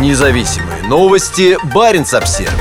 Независимые новости. Барин обсерва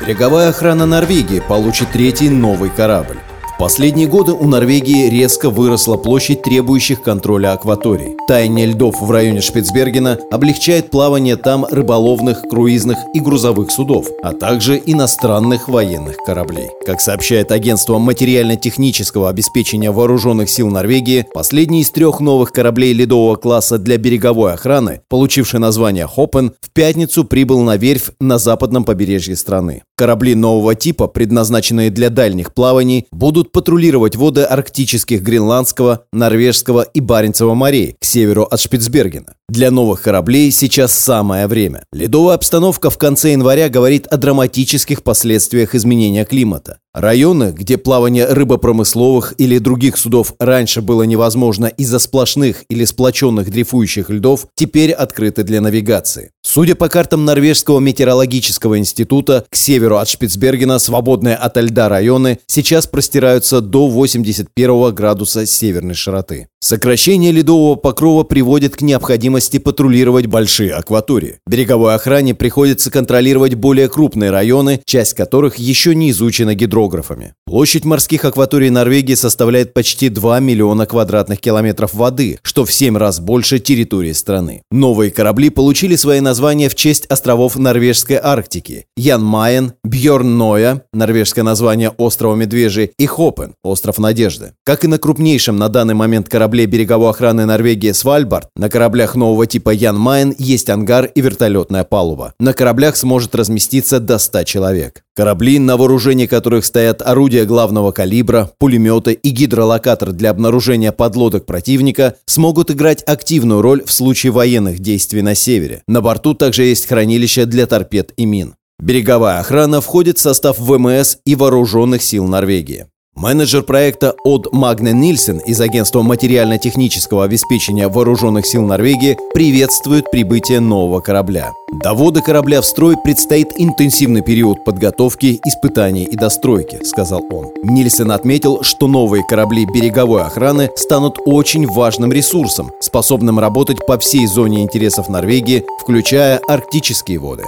Береговая охрана Норвегии получит третий новый корабль последние годы у Норвегии резко выросла площадь требующих контроля акваторий. Таяние льдов в районе Шпицбергена облегчает плавание там рыболовных, круизных и грузовых судов, а также иностранных военных кораблей. Как сообщает агентство материально-технического обеспечения вооруженных сил Норвегии, последний из трех новых кораблей ледового класса для береговой охраны, получивший название «Хоппен», в пятницу прибыл на верфь на западном побережье страны. Корабли нового типа, предназначенные для дальних плаваний, будут патрулировать воды арктических, Гренландского, Норвежского и Баренцева морей к северу от Шпицбергена. Для новых кораблей сейчас самое время. Ледовая обстановка в конце января говорит о драматических последствиях изменения климата. Районы, где плавание рыбопромысловых или других судов раньше было невозможно из-за сплошных или сплоченных дрейфующих льдов, теперь открыты для навигации. Судя по картам Норвежского метеорологического института, к северу от Шпицбергена свободные от льда районы сейчас простираются до 81 градуса северной широты. Сокращение ледового покрова приводит к необходимости патрулировать большие акватории. Береговой охране приходится контролировать более крупные районы, часть которых еще не изучена гидрографами. Площадь морских акваторий Норвегии составляет почти 2 миллиона квадратных километров воды, что в 7 раз больше территории страны. Новые корабли получили свои названия в честь островов Норвежской Арктики – Ян Майен, Бьорн Ноя, норвежское название острова Медвежий, и Хопен, остров Надежды. Как и на крупнейшем на данный момент корабле корабле береговой охраны Норвегии «Свальбард» на кораблях нового типа «Ян Майен» есть ангар и вертолетная палуба. На кораблях сможет разместиться до 100 человек. Корабли, на вооружении которых стоят орудия главного калибра, пулеметы и гидролокатор для обнаружения подлодок противника, смогут играть активную роль в случае военных действий на севере. На борту также есть хранилище для торпед и мин. Береговая охрана входит в состав ВМС и Вооруженных сил Норвегии. Менеджер проекта Од Магне Нильсен из Агентства материально-технического обеспечения вооруженных сил Норвегии приветствует прибытие нового корабля. До корабля в строй предстоит интенсивный период подготовки, испытаний и достройки, сказал он. Нильсен отметил, что новые корабли береговой охраны станут очень важным ресурсом, способным работать по всей зоне интересов Норвегии, включая арктические воды.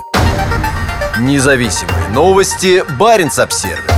Независимые новости. Барин обсервис